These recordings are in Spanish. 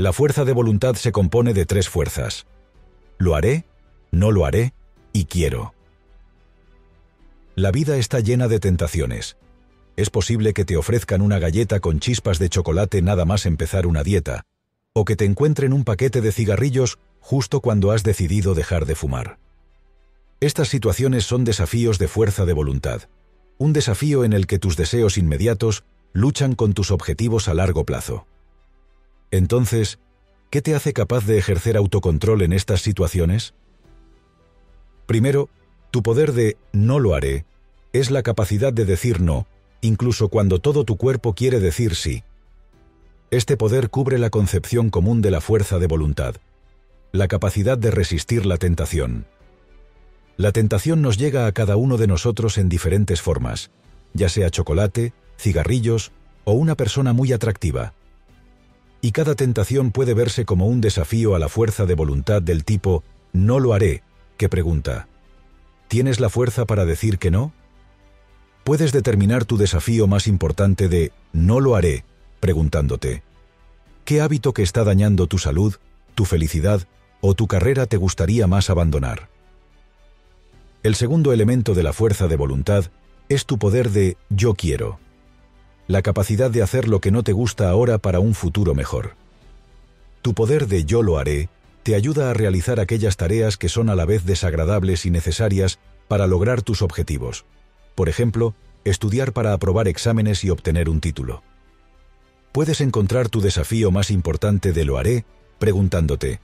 La fuerza de voluntad se compone de tres fuerzas. Lo haré, no lo haré y quiero. La vida está llena de tentaciones. Es posible que te ofrezcan una galleta con chispas de chocolate nada más empezar una dieta, o que te encuentren un paquete de cigarrillos justo cuando has decidido dejar de fumar. Estas situaciones son desafíos de fuerza de voluntad, un desafío en el que tus deseos inmediatos luchan con tus objetivos a largo plazo. Entonces, ¿qué te hace capaz de ejercer autocontrol en estas situaciones? Primero, tu poder de no lo haré es la capacidad de decir no, incluso cuando todo tu cuerpo quiere decir sí. Este poder cubre la concepción común de la fuerza de voluntad, la capacidad de resistir la tentación. La tentación nos llega a cada uno de nosotros en diferentes formas, ya sea chocolate, cigarrillos o una persona muy atractiva y cada tentación puede verse como un desafío a la fuerza de voluntad del tipo no lo haré, que pregunta, ¿tienes la fuerza para decir que no? Puedes determinar tu desafío más importante de no lo haré, preguntándote, ¿qué hábito que está dañando tu salud, tu felicidad o tu carrera te gustaría más abandonar? El segundo elemento de la fuerza de voluntad es tu poder de yo quiero la capacidad de hacer lo que no te gusta ahora para un futuro mejor. Tu poder de yo lo haré te ayuda a realizar aquellas tareas que son a la vez desagradables y necesarias para lograr tus objetivos. Por ejemplo, estudiar para aprobar exámenes y obtener un título. Puedes encontrar tu desafío más importante de lo haré preguntándote,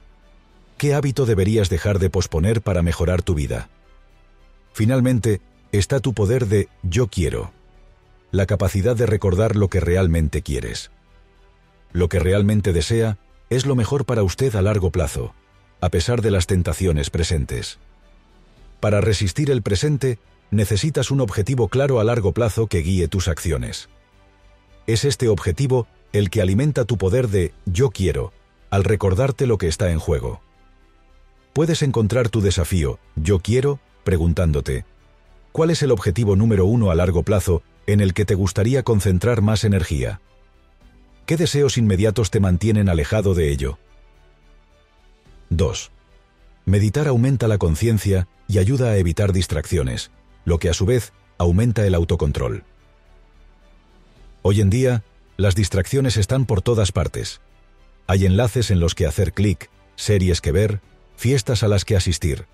¿qué hábito deberías dejar de posponer para mejorar tu vida? Finalmente, está tu poder de yo quiero la capacidad de recordar lo que realmente quieres. Lo que realmente desea es lo mejor para usted a largo plazo, a pesar de las tentaciones presentes. Para resistir el presente, necesitas un objetivo claro a largo plazo que guíe tus acciones. Es este objetivo el que alimenta tu poder de yo quiero, al recordarte lo que está en juego. Puedes encontrar tu desafío, yo quiero, preguntándote, ¿cuál es el objetivo número uno a largo plazo en el que te gustaría concentrar más energía. ¿Qué deseos inmediatos te mantienen alejado de ello? 2. Meditar aumenta la conciencia y ayuda a evitar distracciones, lo que a su vez aumenta el autocontrol. Hoy en día, las distracciones están por todas partes. Hay enlaces en los que hacer clic, series que ver, fiestas a las que asistir.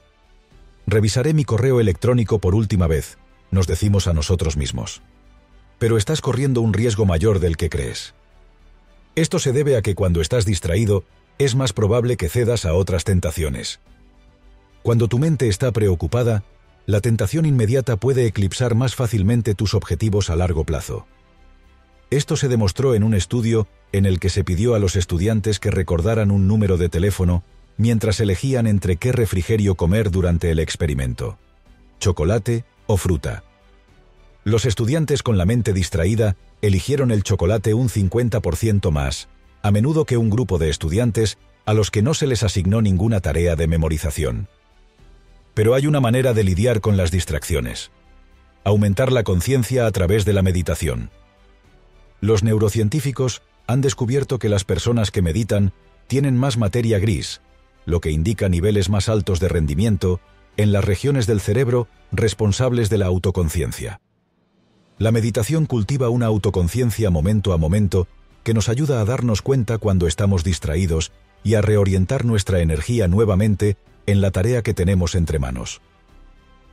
Revisaré mi correo electrónico por última vez, nos decimos a nosotros mismos pero estás corriendo un riesgo mayor del que crees. Esto se debe a que cuando estás distraído, es más probable que cedas a otras tentaciones. Cuando tu mente está preocupada, la tentación inmediata puede eclipsar más fácilmente tus objetivos a largo plazo. Esto se demostró en un estudio en el que se pidió a los estudiantes que recordaran un número de teléfono mientras elegían entre qué refrigerio comer durante el experimento, chocolate o fruta. Los estudiantes con la mente distraída eligieron el chocolate un 50% más, a menudo que un grupo de estudiantes a los que no se les asignó ninguna tarea de memorización. Pero hay una manera de lidiar con las distracciones. Aumentar la conciencia a través de la meditación. Los neurocientíficos han descubierto que las personas que meditan tienen más materia gris, lo que indica niveles más altos de rendimiento en las regiones del cerebro responsables de la autoconciencia. La meditación cultiva una autoconciencia momento a momento que nos ayuda a darnos cuenta cuando estamos distraídos y a reorientar nuestra energía nuevamente en la tarea que tenemos entre manos.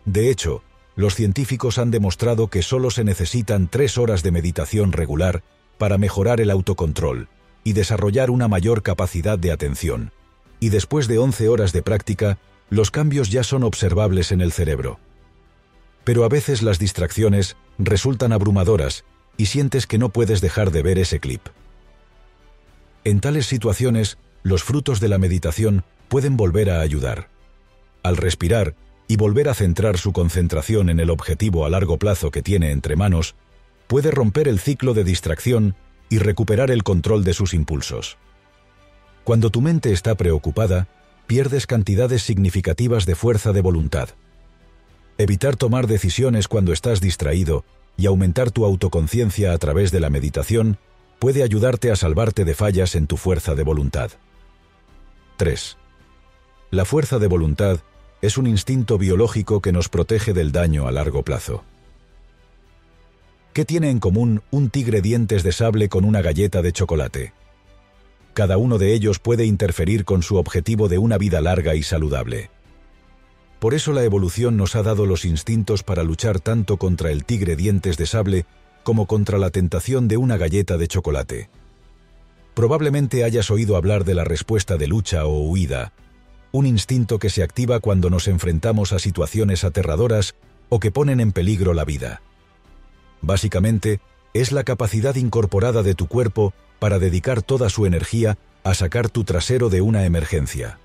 De hecho, los científicos han demostrado que solo se necesitan tres horas de meditación regular para mejorar el autocontrol y desarrollar una mayor capacidad de atención, y después de 11 horas de práctica, los cambios ya son observables en el cerebro pero a veces las distracciones resultan abrumadoras y sientes que no puedes dejar de ver ese clip. En tales situaciones, los frutos de la meditación pueden volver a ayudar. Al respirar y volver a centrar su concentración en el objetivo a largo plazo que tiene entre manos, puede romper el ciclo de distracción y recuperar el control de sus impulsos. Cuando tu mente está preocupada, pierdes cantidades significativas de fuerza de voluntad. Evitar tomar decisiones cuando estás distraído y aumentar tu autoconciencia a través de la meditación puede ayudarte a salvarte de fallas en tu fuerza de voluntad. 3. La fuerza de voluntad es un instinto biológico que nos protege del daño a largo plazo. ¿Qué tiene en común un tigre dientes de sable con una galleta de chocolate? Cada uno de ellos puede interferir con su objetivo de una vida larga y saludable. Por eso la evolución nos ha dado los instintos para luchar tanto contra el tigre dientes de sable como contra la tentación de una galleta de chocolate. Probablemente hayas oído hablar de la respuesta de lucha o huida, un instinto que se activa cuando nos enfrentamos a situaciones aterradoras o que ponen en peligro la vida. Básicamente, es la capacidad incorporada de tu cuerpo para dedicar toda su energía a sacar tu trasero de una emergencia.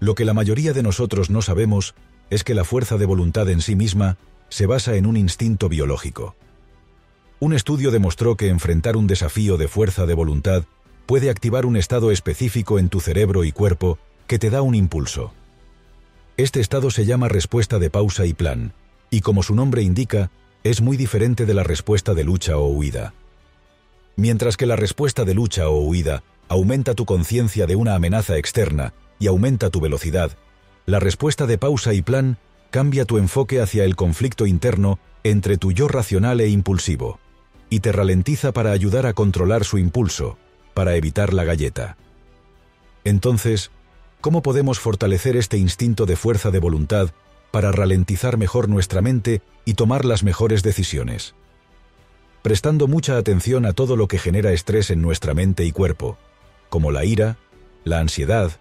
Lo que la mayoría de nosotros no sabemos es que la fuerza de voluntad en sí misma se basa en un instinto biológico. Un estudio demostró que enfrentar un desafío de fuerza de voluntad puede activar un estado específico en tu cerebro y cuerpo que te da un impulso. Este estado se llama respuesta de pausa y plan, y como su nombre indica, es muy diferente de la respuesta de lucha o huida. Mientras que la respuesta de lucha o huida aumenta tu conciencia de una amenaza externa y aumenta tu velocidad, la respuesta de pausa y plan cambia tu enfoque hacia el conflicto interno entre tu yo racional e impulsivo, y te ralentiza para ayudar a controlar su impulso, para evitar la galleta. Entonces, ¿cómo podemos fortalecer este instinto de fuerza de voluntad para ralentizar mejor nuestra mente y tomar las mejores decisiones. Prestando mucha atención a todo lo que genera estrés en nuestra mente y cuerpo, como la ira, la ansiedad,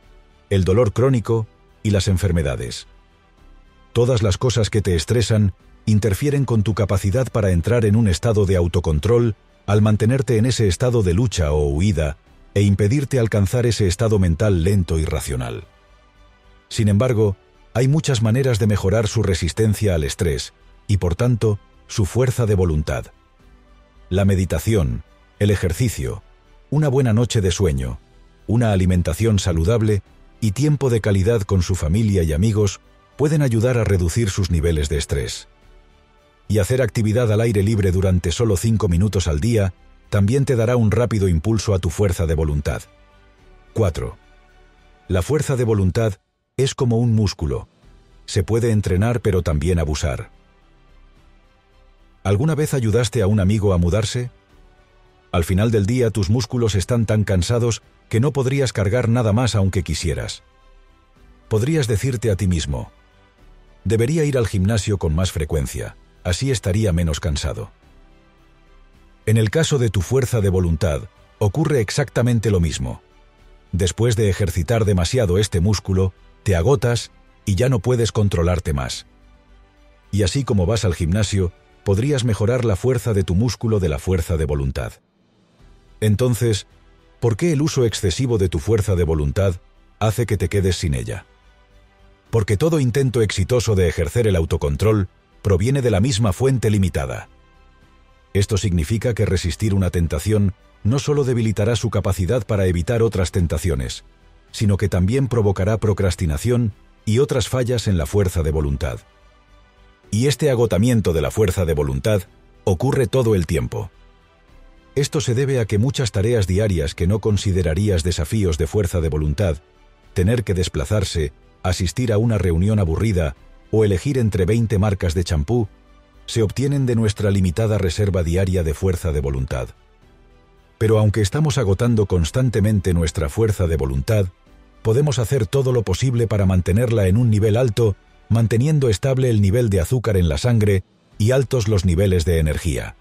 el dolor crónico y las enfermedades. Todas las cosas que te estresan interfieren con tu capacidad para entrar en un estado de autocontrol al mantenerte en ese estado de lucha o huida e impedirte alcanzar ese estado mental lento y racional. Sin embargo, hay muchas maneras de mejorar su resistencia al estrés y, por tanto, su fuerza de voluntad. La meditación, el ejercicio, una buena noche de sueño, una alimentación saludable y tiempo de calidad con su familia y amigos pueden ayudar a reducir sus niveles de estrés. Y hacer actividad al aire libre durante solo cinco minutos al día también te dará un rápido impulso a tu fuerza de voluntad. 4. La fuerza de voluntad es como un músculo. Se puede entrenar pero también abusar. ¿Alguna vez ayudaste a un amigo a mudarse? Al final del día tus músculos están tan cansados que no podrías cargar nada más aunque quisieras. Podrías decirte a ti mismo, debería ir al gimnasio con más frecuencia, así estaría menos cansado. En el caso de tu fuerza de voluntad, ocurre exactamente lo mismo. Después de ejercitar demasiado este músculo, te agotas y ya no puedes controlarte más. Y así como vas al gimnasio, podrías mejorar la fuerza de tu músculo de la fuerza de voluntad. Entonces, ¿por qué el uso excesivo de tu fuerza de voluntad hace que te quedes sin ella? Porque todo intento exitoso de ejercer el autocontrol proviene de la misma fuente limitada. Esto significa que resistir una tentación no solo debilitará su capacidad para evitar otras tentaciones, sino que también provocará procrastinación y otras fallas en la fuerza de voluntad. Y este agotamiento de la fuerza de voluntad ocurre todo el tiempo. Esto se debe a que muchas tareas diarias que no considerarías desafíos de fuerza de voluntad, tener que desplazarse, asistir a una reunión aburrida o elegir entre 20 marcas de champú, se obtienen de nuestra limitada reserva diaria de fuerza de voluntad. Pero aunque estamos agotando constantemente nuestra fuerza de voluntad, podemos hacer todo lo posible para mantenerla en un nivel alto, manteniendo estable el nivel de azúcar en la sangre y altos los niveles de energía.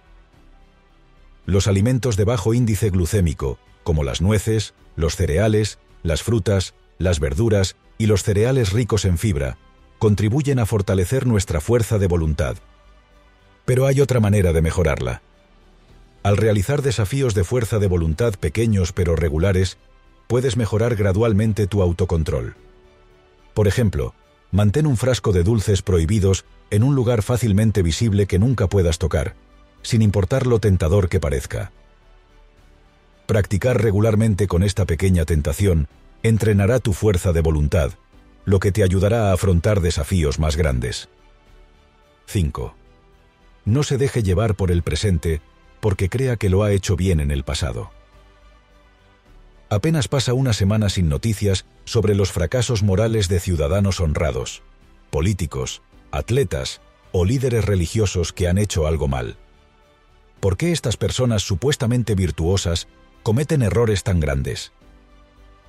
Los alimentos de bajo índice glucémico, como las nueces, los cereales, las frutas, las verduras y los cereales ricos en fibra, contribuyen a fortalecer nuestra fuerza de voluntad. Pero hay otra manera de mejorarla. Al realizar desafíos de fuerza de voluntad pequeños pero regulares, puedes mejorar gradualmente tu autocontrol. Por ejemplo, mantén un frasco de dulces prohibidos en un lugar fácilmente visible que nunca puedas tocar, sin importar lo tentador que parezca. Practicar regularmente con esta pequeña tentación entrenará tu fuerza de voluntad, lo que te ayudará a afrontar desafíos más grandes. 5. No se deje llevar por el presente porque crea que lo ha hecho bien en el pasado. Apenas pasa una semana sin noticias sobre los fracasos morales de ciudadanos honrados, políticos, atletas o líderes religiosos que han hecho algo mal. ¿Por qué estas personas supuestamente virtuosas cometen errores tan grandes?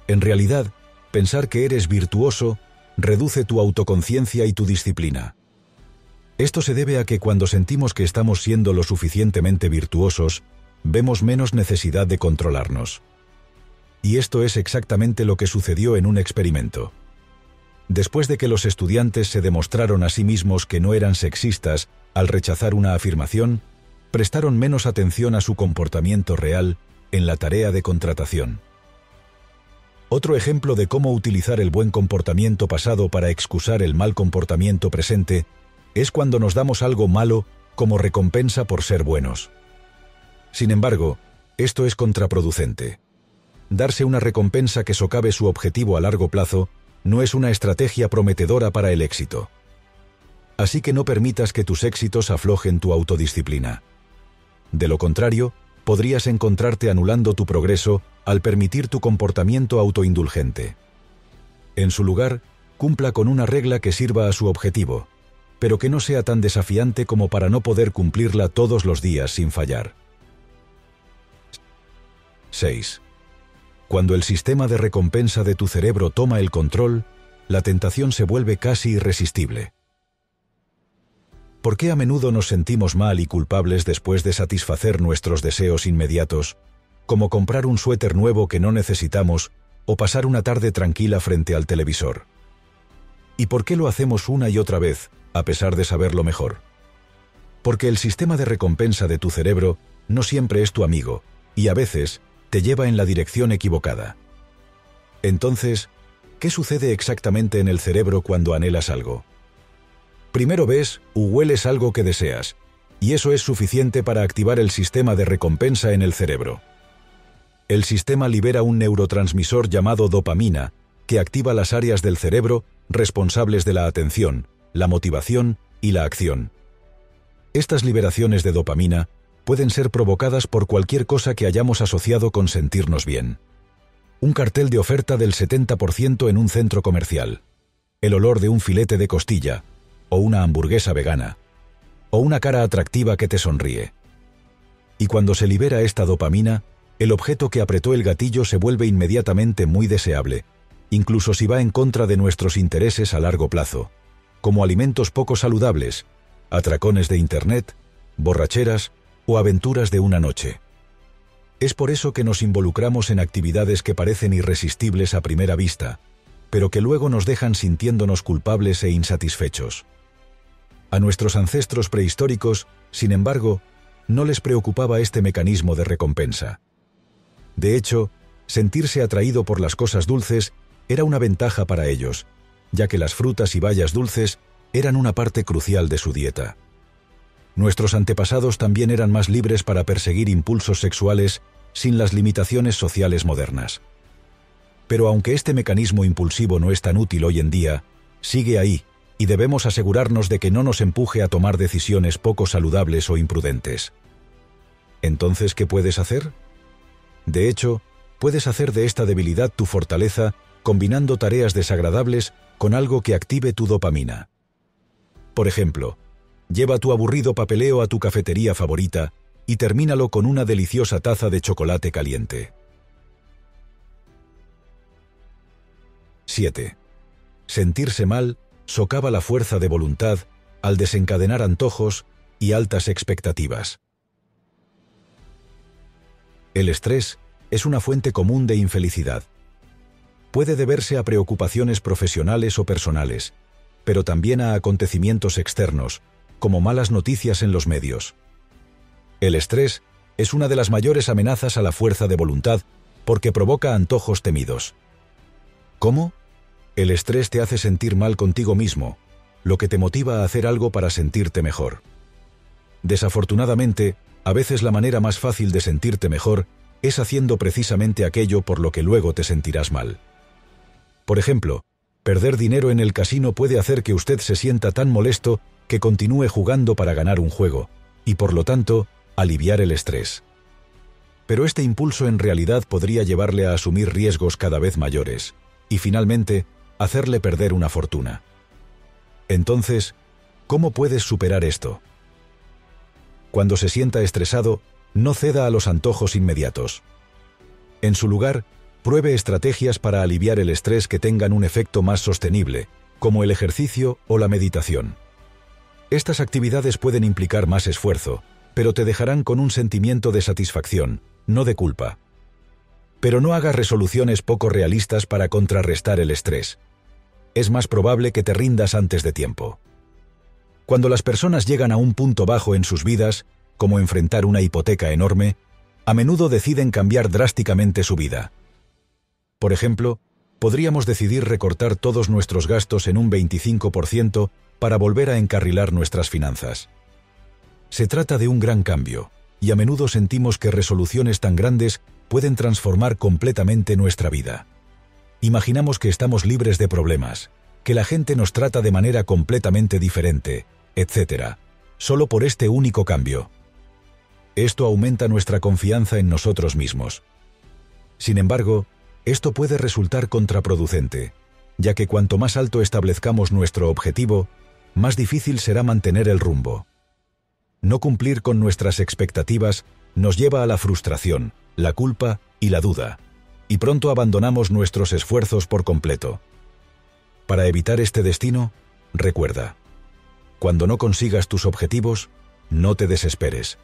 En realidad, pensar que eres virtuoso reduce tu autoconciencia y tu disciplina. Esto se debe a que cuando sentimos que estamos siendo lo suficientemente virtuosos, vemos menos necesidad de controlarnos. Y esto es exactamente lo que sucedió en un experimento. Después de que los estudiantes se demostraron a sí mismos que no eran sexistas al rechazar una afirmación, prestaron menos atención a su comportamiento real en la tarea de contratación. Otro ejemplo de cómo utilizar el buen comportamiento pasado para excusar el mal comportamiento presente es cuando nos damos algo malo como recompensa por ser buenos. Sin embargo, esto es contraproducente. Darse una recompensa que socave su objetivo a largo plazo no es una estrategia prometedora para el éxito. Así que no permitas que tus éxitos aflojen tu autodisciplina. De lo contrario, podrías encontrarte anulando tu progreso al permitir tu comportamiento autoindulgente. En su lugar, cumpla con una regla que sirva a su objetivo, pero que no sea tan desafiante como para no poder cumplirla todos los días sin fallar. 6. Cuando el sistema de recompensa de tu cerebro toma el control, la tentación se vuelve casi irresistible. ¿Por qué a menudo nos sentimos mal y culpables después de satisfacer nuestros deseos inmediatos, como comprar un suéter nuevo que no necesitamos o pasar una tarde tranquila frente al televisor? ¿Y por qué lo hacemos una y otra vez, a pesar de saberlo mejor. Porque el sistema de recompensa de tu cerebro no siempre es tu amigo, y a veces te lleva en la dirección equivocada. Entonces, ¿qué sucede exactamente en el cerebro cuando anhelas algo? Primero ves o hueles algo que deseas, y eso es suficiente para activar el sistema de recompensa en el cerebro. El sistema libera un neurotransmisor llamado dopamina, que activa las áreas del cerebro responsables de la atención, la motivación y la acción. Estas liberaciones de dopamina pueden ser provocadas por cualquier cosa que hayamos asociado con sentirnos bien. Un cartel de oferta del 70% en un centro comercial, el olor de un filete de costilla, o una hamburguesa vegana, o una cara atractiva que te sonríe. Y cuando se libera esta dopamina, el objeto que apretó el gatillo se vuelve inmediatamente muy deseable, incluso si va en contra de nuestros intereses a largo plazo como alimentos poco saludables, atracones de Internet, borracheras o aventuras de una noche. Es por eso que nos involucramos en actividades que parecen irresistibles a primera vista, pero que luego nos dejan sintiéndonos culpables e insatisfechos. A nuestros ancestros prehistóricos, sin embargo, no les preocupaba este mecanismo de recompensa. De hecho, sentirse atraído por las cosas dulces era una ventaja para ellos, ya que las frutas y bayas dulces eran una parte crucial de su dieta. Nuestros antepasados también eran más libres para perseguir impulsos sexuales sin las limitaciones sociales modernas. Pero aunque este mecanismo impulsivo no es tan útil hoy en día, sigue ahí y debemos asegurarnos de que no nos empuje a tomar decisiones poco saludables o imprudentes. Entonces, ¿qué puedes hacer? De hecho, puedes hacer de esta debilidad tu fortaleza combinando tareas desagradables con algo que active tu dopamina. Por ejemplo, lleva tu aburrido papeleo a tu cafetería favorita y termínalo con una deliciosa taza de chocolate caliente. 7. Sentirse mal socava la fuerza de voluntad al desencadenar antojos y altas expectativas. El estrés es una fuente común de infelicidad puede deberse a preocupaciones profesionales o personales, pero también a acontecimientos externos, como malas noticias en los medios. El estrés es una de las mayores amenazas a la fuerza de voluntad porque provoca antojos temidos. ¿Cómo? El estrés te hace sentir mal contigo mismo, lo que te motiva a hacer algo para sentirte mejor. Desafortunadamente, a veces la manera más fácil de sentirte mejor es haciendo precisamente aquello por lo que luego te sentirás mal. Por ejemplo, perder dinero en el casino puede hacer que usted se sienta tan molesto que continúe jugando para ganar un juego, y por lo tanto, aliviar el estrés. Pero este impulso en realidad podría llevarle a asumir riesgos cada vez mayores, y finalmente, hacerle perder una fortuna. Entonces, ¿cómo puedes superar esto? Cuando se sienta estresado, no ceda a los antojos inmediatos. En su lugar, pruebe estrategias para aliviar el estrés que tengan un efecto más sostenible, como el ejercicio o la meditación. Estas actividades pueden implicar más esfuerzo, pero te dejarán con un sentimiento de satisfacción, no de culpa. Pero no hagas resoluciones poco realistas para contrarrestar el estrés. Es más probable que te rindas antes de tiempo. Cuando las personas llegan a un punto bajo en sus vidas, como enfrentar una hipoteca enorme, a menudo deciden cambiar drásticamente su vida. Por ejemplo, podríamos decidir recortar todos nuestros gastos en un 25% para volver a encarrilar nuestras finanzas. Se trata de un gran cambio, y a menudo sentimos que resoluciones tan grandes pueden transformar completamente nuestra vida. Imaginamos que estamos libres de problemas, que la gente nos trata de manera completamente diferente, etc., solo por este único cambio. Esto aumenta nuestra confianza en nosotros mismos. Sin embargo, esto puede resultar contraproducente, ya que cuanto más alto establezcamos nuestro objetivo, más difícil será mantener el rumbo. No cumplir con nuestras expectativas nos lleva a la frustración, la culpa y la duda, y pronto abandonamos nuestros esfuerzos por completo. Para evitar este destino, recuerda, cuando no consigas tus objetivos, no te desesperes.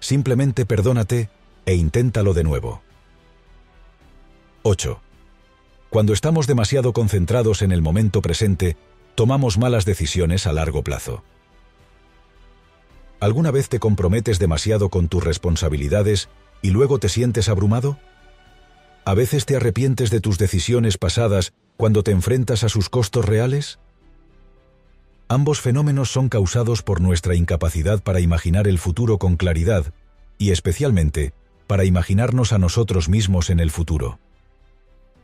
Simplemente perdónate e inténtalo de nuevo. 8. Cuando estamos demasiado concentrados en el momento presente, tomamos malas decisiones a largo plazo. ¿Alguna vez te comprometes demasiado con tus responsabilidades y luego te sientes abrumado? ¿A veces te arrepientes de tus decisiones pasadas cuando te enfrentas a sus costos reales? Ambos fenómenos son causados por nuestra incapacidad para imaginar el futuro con claridad y especialmente para imaginarnos a nosotros mismos en el futuro.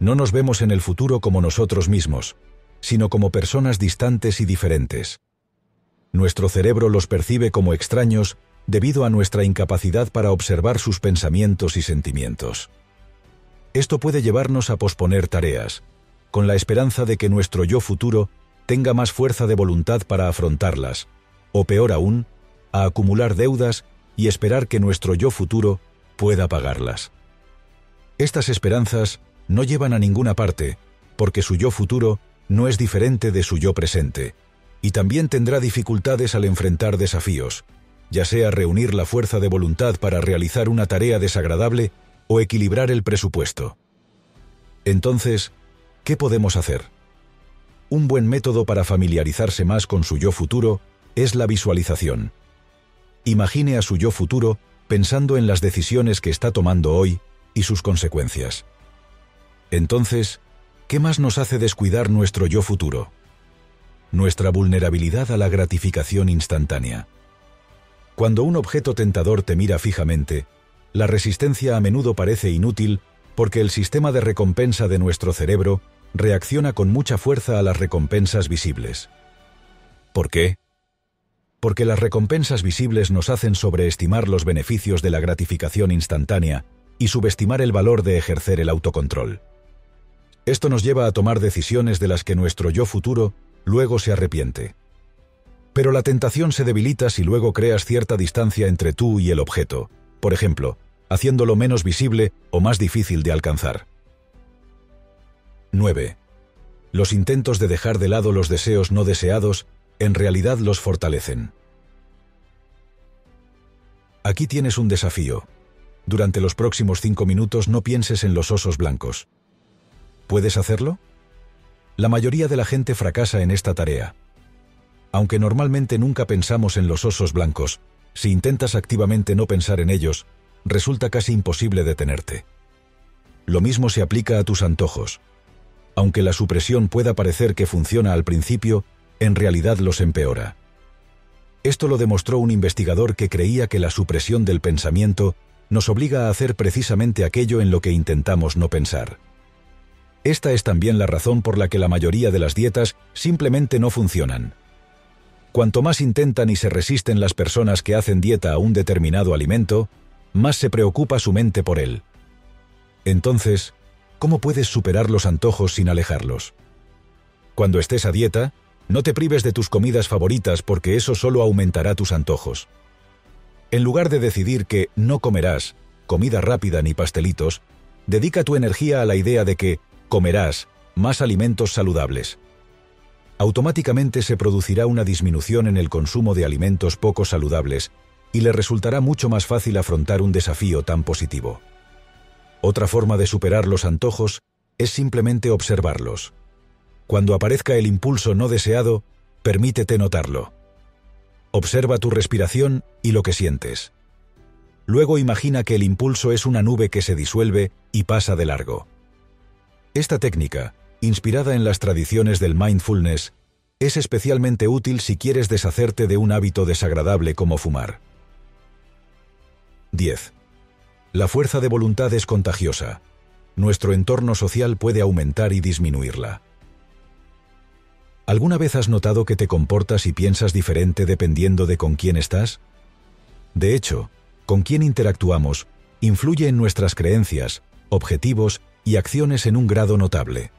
No nos vemos en el futuro como nosotros mismos, sino como personas distantes y diferentes. Nuestro cerebro los percibe como extraños debido a nuestra incapacidad para observar sus pensamientos y sentimientos. Esto puede llevarnos a posponer tareas, con la esperanza de que nuestro yo futuro tenga más fuerza de voluntad para afrontarlas, o peor aún, a acumular deudas y esperar que nuestro yo futuro pueda pagarlas. Estas esperanzas no llevan a ninguna parte, porque su yo futuro no es diferente de su yo presente, y también tendrá dificultades al enfrentar desafíos, ya sea reunir la fuerza de voluntad para realizar una tarea desagradable o equilibrar el presupuesto. Entonces, ¿qué podemos hacer? Un buen método para familiarizarse más con su yo futuro es la visualización. Imagine a su yo futuro pensando en las decisiones que está tomando hoy y sus consecuencias. Entonces, ¿qué más nos hace descuidar nuestro yo futuro? nuestra vulnerabilidad a la gratificación instantánea. Cuando un objeto tentador te mira fijamente, la resistencia a menudo parece inútil porque el sistema de recompensa de nuestro cerebro reacciona con mucha fuerza a las recompensas visibles. ¿Por qué? Porque las recompensas visibles nos hacen sobreestimar los beneficios de la gratificación instantánea y subestimar el valor de ejercer el autocontrol. Esto nos lleva a tomar decisiones de las que nuestro yo futuro luego se arrepiente. Pero la tentación se debilita si luego creas cierta distancia entre tú y el objeto, por ejemplo, haciéndolo menos visible o más difícil de alcanzar. 9. Los intentos de dejar de lado los deseos no deseados en realidad los fortalecen. Aquí tienes un desafío. Durante los próximos cinco minutos no pienses en los osos blancos. ¿Puedes hacerlo? La mayoría de la gente fracasa en esta tarea. Aunque normalmente nunca pensamos en los osos blancos, si intentas activamente no pensar en ellos, resulta casi imposible detenerte. Lo mismo se aplica a tus antojos. Aunque la supresión pueda parecer que funciona al principio, en realidad los empeora. Esto lo demostró un investigador que creía que la supresión del pensamiento nos obliga a hacer precisamente aquello en lo que intentamos no pensar. Esta es también la razón por la que la mayoría de las dietas simplemente no funcionan. Cuanto más intentan y se resisten las personas que hacen dieta a un determinado alimento, más se preocupa su mente por él. Entonces, ¿cómo puedes superar los antojos sin alejarlos? Cuando estés a dieta, no te prives de tus comidas favoritas porque eso solo aumentará tus antojos. En lugar de decidir que no comerás comida rápida ni pastelitos, dedica tu energía a la idea de que comerás más alimentos saludables. Automáticamente se producirá una disminución en el consumo de alimentos poco saludables y le resultará mucho más fácil afrontar un desafío tan positivo. Otra forma de superar los antojos es simplemente observarlos. Cuando aparezca el impulso no deseado, permítete notarlo. Observa tu respiración y lo que sientes. Luego imagina que el impulso es una nube que se disuelve y pasa de largo. Esta técnica, inspirada en las tradiciones del mindfulness, es especialmente útil si quieres deshacerte de un hábito desagradable como fumar. 10. La fuerza de voluntad es contagiosa. Nuestro entorno social puede aumentar y disminuirla. ¿Alguna vez has notado que te comportas y piensas diferente dependiendo de con quién estás? De hecho, con quién interactuamos influye en nuestras creencias, objetivos y acciones en un grado notable.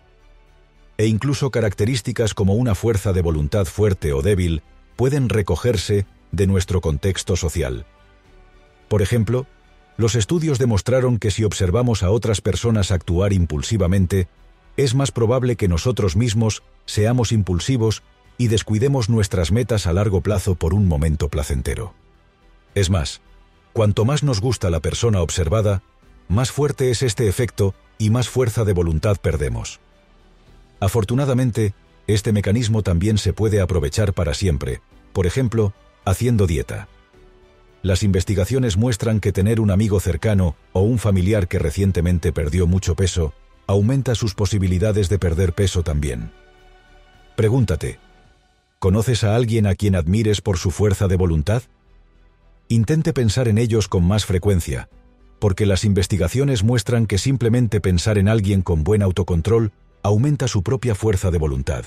E incluso características como una fuerza de voluntad fuerte o débil pueden recogerse de nuestro contexto social. Por ejemplo, los estudios demostraron que si observamos a otras personas actuar impulsivamente, es más probable que nosotros mismos seamos impulsivos y descuidemos nuestras metas a largo plazo por un momento placentero. Es más, cuanto más nos gusta la persona observada, más fuerte es este efecto y más fuerza de voluntad perdemos. Afortunadamente, este mecanismo también se puede aprovechar para siempre, por ejemplo, haciendo dieta. Las investigaciones muestran que tener un amigo cercano o un familiar que recientemente perdió mucho peso aumenta sus posibilidades de perder peso también. Pregúntate, ¿conoces a alguien a quien admires por su fuerza de voluntad? Intente pensar en ellos con más frecuencia, porque las investigaciones muestran que simplemente pensar en alguien con buen autocontrol aumenta su propia fuerza de voluntad.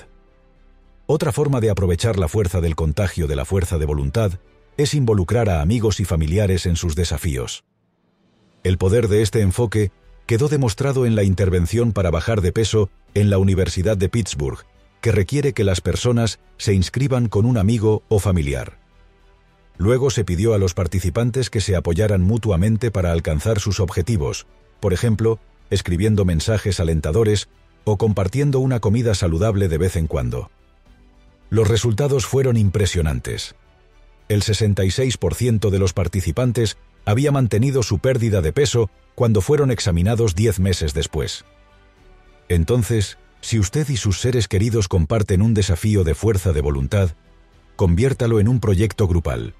Otra forma de aprovechar la fuerza del contagio de la fuerza de voluntad es involucrar a amigos y familiares en sus desafíos. El poder de este enfoque quedó demostrado en la intervención para bajar de peso en la Universidad de Pittsburgh, que requiere que las personas se inscriban con un amigo o familiar. Luego se pidió a los participantes que se apoyaran mutuamente para alcanzar sus objetivos, por ejemplo, escribiendo mensajes alentadores o compartiendo una comida saludable de vez en cuando. Los resultados fueron impresionantes. El 66% de los participantes había mantenido su pérdida de peso cuando fueron examinados 10 meses después. Entonces, si usted y sus seres queridos comparten un desafío de fuerza de voluntad, conviértalo en un proyecto grupal.